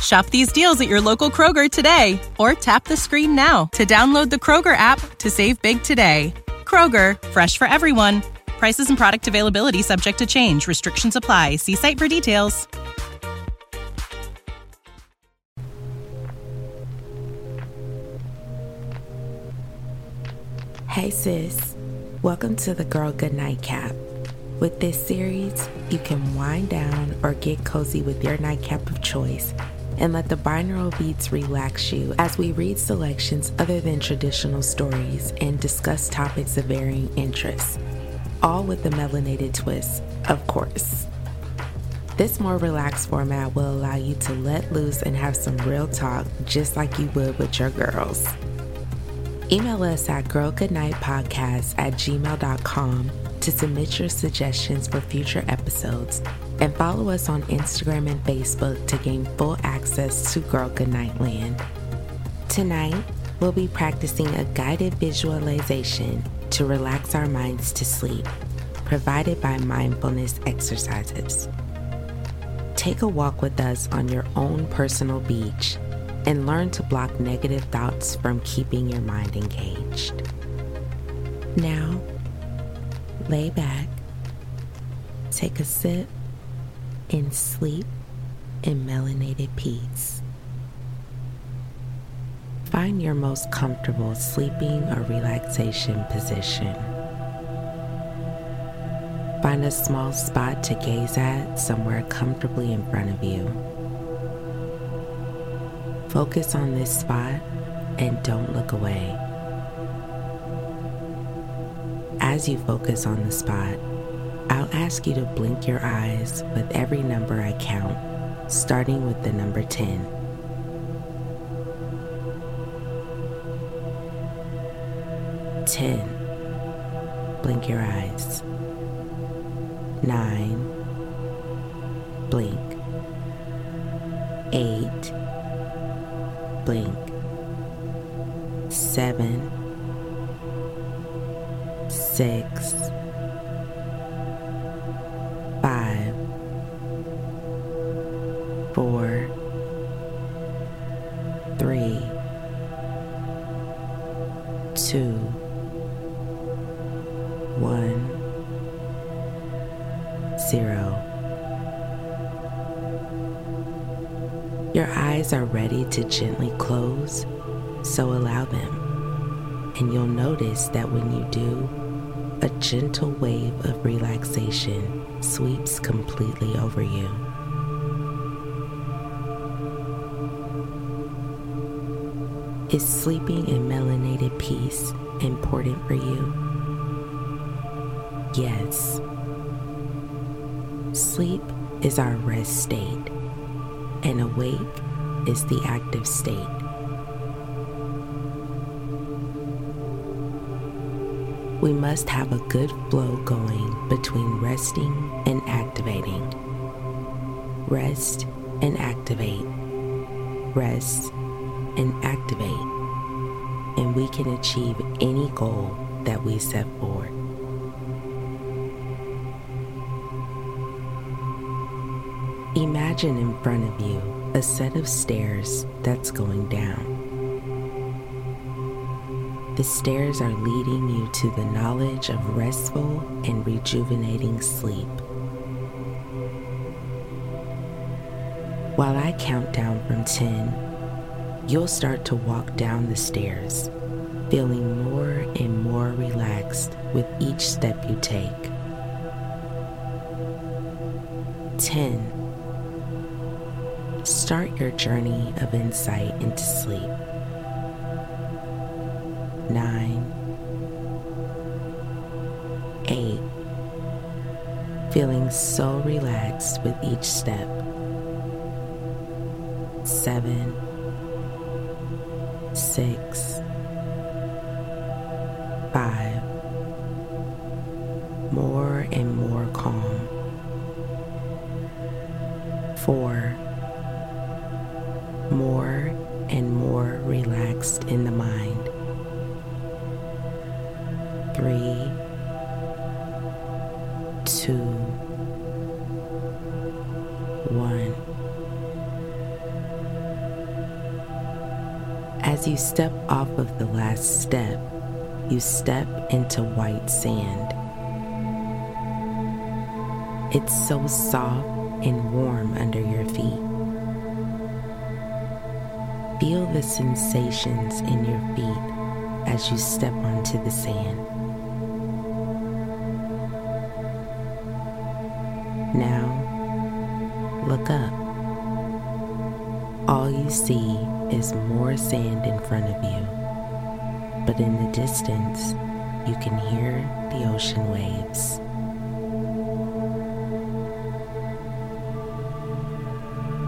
Shop these deals at your local Kroger today or tap the screen now to download the Kroger app to save big today. Kroger, fresh for everyone. Prices and product availability subject to change. Restrictions apply. See site for details. Hey sis, welcome to the Girl Good Nightcap. With this series, you can wind down or get cozy with your nightcap of choice and let the binaural beats relax you as we read selections other than traditional stories and discuss topics of varying interests, all with the melanated twist, of course. This more relaxed format will allow you to let loose and have some real talk just like you would with your girls. Email us at girlgoodnightpodcast at gmail.com to submit your suggestions for future episodes and follow us on Instagram and Facebook to gain full access to Girl Goodnight Land. Tonight, we'll be practicing a guided visualization to relax our minds to sleep, provided by mindfulness exercises. Take a walk with us on your own personal beach and learn to block negative thoughts from keeping your mind engaged. Now, lay back, take a sip, and sleep in melanated peace. Find your most comfortable sleeping or relaxation position. Find a small spot to gaze at somewhere comfortably in front of you. Focus on this spot and don't look away. As you focus on the spot, I'll ask you to blink your eyes with every number I count, starting with the number 10. Ten. Blink your eyes. Nine. Blink. Eight. Blink. Seven. Six. Five. Four. Three. Two. One. Zero. Your eyes are ready to gently close, so allow them. And you'll notice that when you do, a gentle wave of relaxation sweeps completely over you. Is sleeping in melanated peace important for you? Yes. Sleep is our rest state, and awake is the active state. We must have a good flow going between resting and activating. Rest and activate. Rest and activate. And we can achieve any goal that we set forward. Imagine in front of you a set of stairs that's going down. The stairs are leading you to the knowledge of restful and rejuvenating sleep. While I count down from 10, you'll start to walk down the stairs, feeling more and more relaxed with each step you take. 10. Start your journey of insight into sleep. 9. 8. Feeling so relaxed with each step. seven, six, five, More and more calm. 4 off of the last step, you step into white sand. It's so soft and warm under your feet. Feel the sensations in your feet as you step onto the sand. Now, look up. All you see is more sand in front of you, but in the distance, you can hear the ocean waves.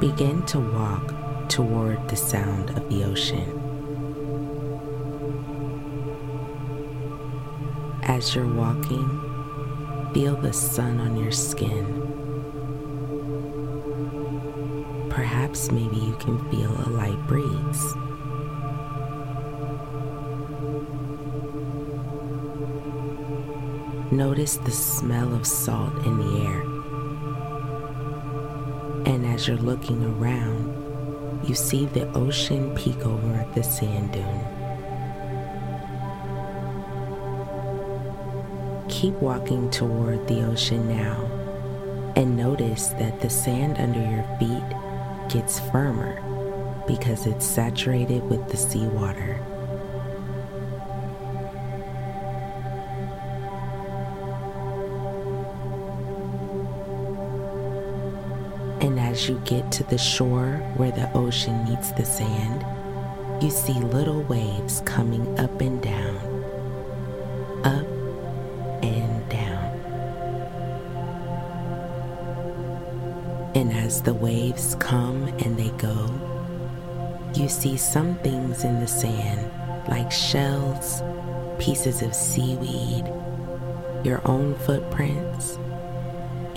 Begin to walk toward the sound of the ocean. As you're walking, feel the sun on your skin. Perhaps maybe you can feel a light breeze. Notice the smell of salt in the air. And as you're looking around, you see the ocean peek over the sand dune. Keep walking toward the ocean now and notice that the sand under your feet gets firmer because it's saturated with the seawater. And as you get to the shore where the ocean meets the sand, you see little waves coming up and down, up as the waves come and they go, you see some things in the sand like shells, pieces of seaweed, your own footprints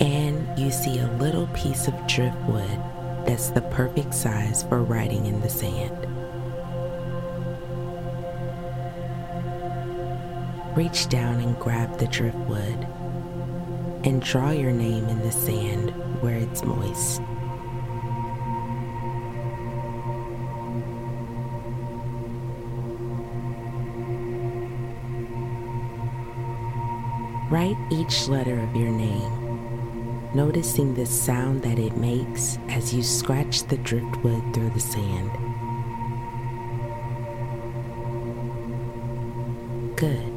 and you see a little piece of driftwood that's the perfect size for writing in the sand. Reach down and grab the driftwood and draw your name in the sand where it's moist. Write each letter of your name noticing the sound that it makes as you scratch the driftwood through the sand. Good.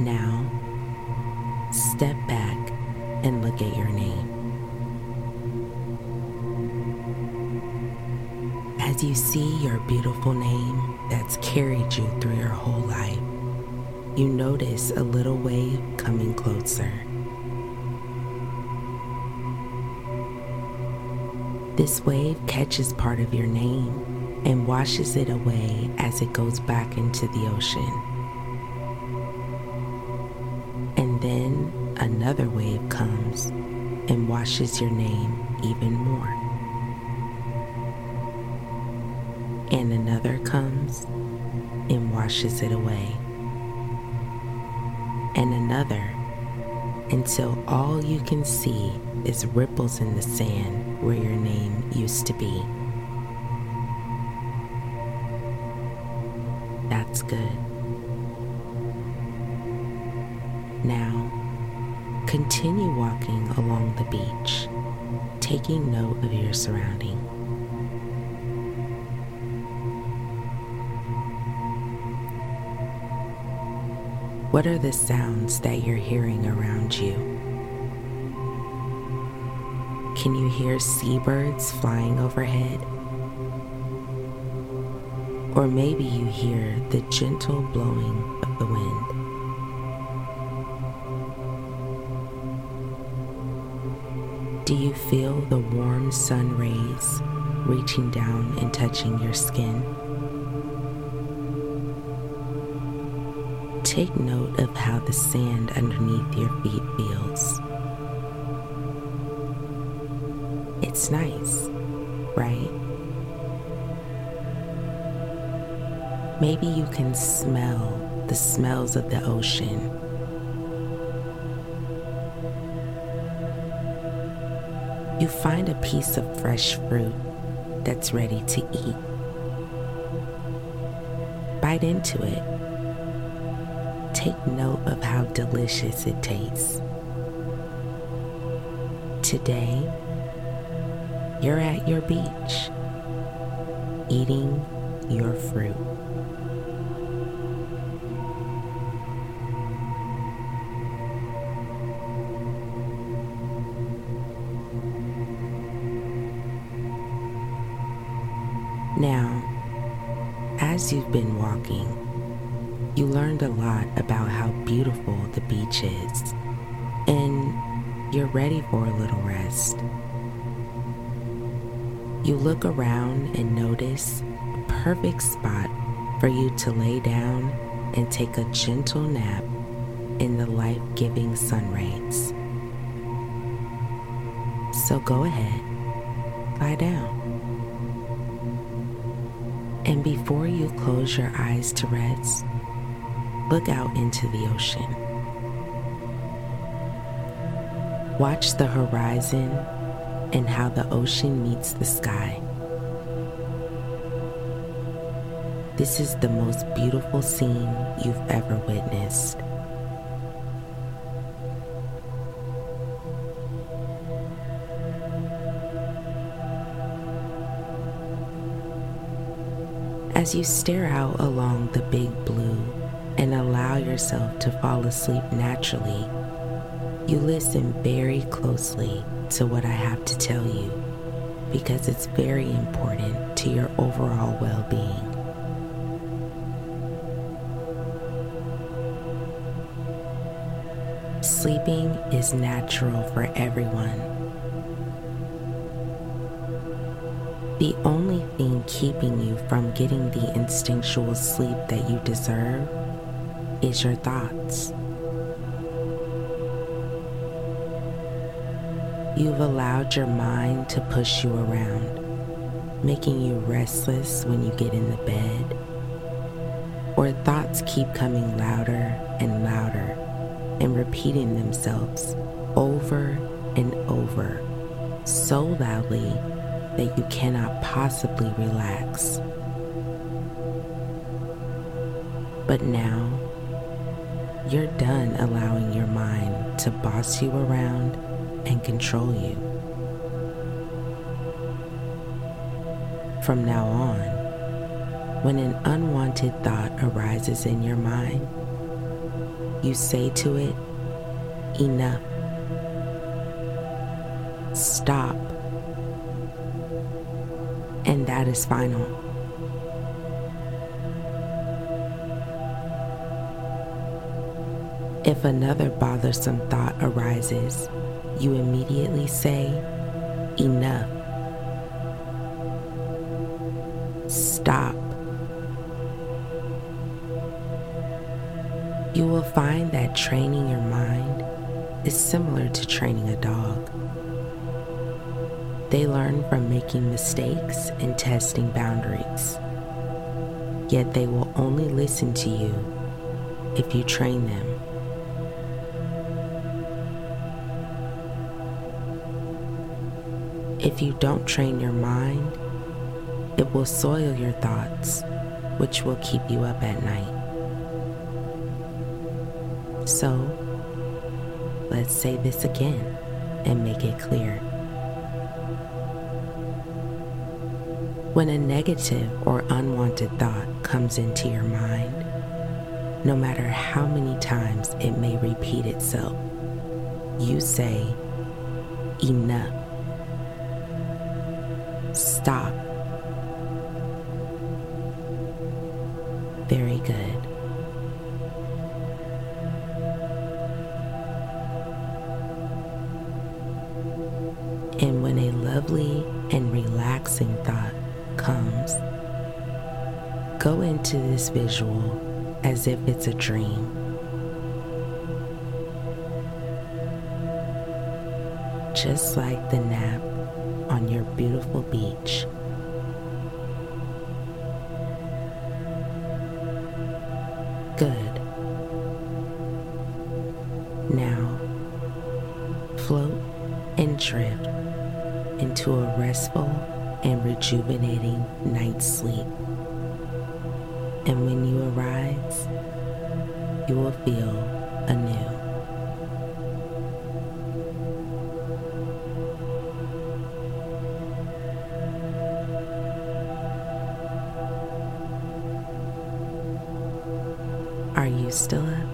Now, step back and look at your name. As you see your beautiful name that's carried you through your whole life, you notice a little wave coming closer. This wave catches part of your name and washes it away as it goes back into the ocean. And then another wave comes and washes your name even more. And another comes and washes it away. Another until all you can see is ripples in the sand where your name used to be. That's good. Now, continue walking along the beach, taking note of your surroundings. What are the sounds that you're hearing around you? Can you hear seabirds flying overhead? Or maybe you hear the gentle blowing of the wind. Do you feel the warm sun rays reaching down and touching your skin? Take note of how the sand underneath your feet feels. It's nice, right? Maybe you can smell the smells of the ocean. You find a piece of fresh fruit that's ready to eat. Bite into it take note of how delicious it tastes. Today, you're at your beach, eating your fruit. For a little rest. You look around and notice a perfect spot for you to lay down and take a gentle nap in the life giving sun rays. So go ahead, lie down. And before you close your eyes to rest, look out into the ocean. Watch the horizon and how the ocean meets the sky. This is the most beautiful scene you've ever witnessed. As you stare out along the big blue, and allow yourself to fall asleep naturally, you listen very closely to what I have to tell you because it's very important to your overall well being. Sleeping is natural for everyone. The only thing keeping you from getting the instinctual sleep that you deserve is your thoughts. You've allowed your mind to push you around, making you restless when you get in the bed, or thoughts keep coming louder and louder and repeating themselves over and over so loudly that you cannot possibly relax. But now, you're done allowing your mind to boss you around and control you. From now on, when an unwanted thought arises in your mind, you say to it, Enough. Stop. And that is final. If another bothersome thought arises, you immediately say, Enough. Stop. You will find that training your mind is similar to training a dog. They learn from making mistakes and testing boundaries. Yet they will only listen to you if you train them. If you don't train your mind, it will soil your thoughts which will keep you up at night. So, let's say this again and make it clear. When a negative or unwanted thought comes into your mind, no matter how many times it may repeat itself, you say, Enough. Stop. Very good. And when a lovely and relaxing thought comes, go into this visual as if it's a dream. Just like the nap on your beautiful beach. Good. Now, float and drift into a restful and rejuvenating night's sleep. And when you arise, you will feel anew. Still up?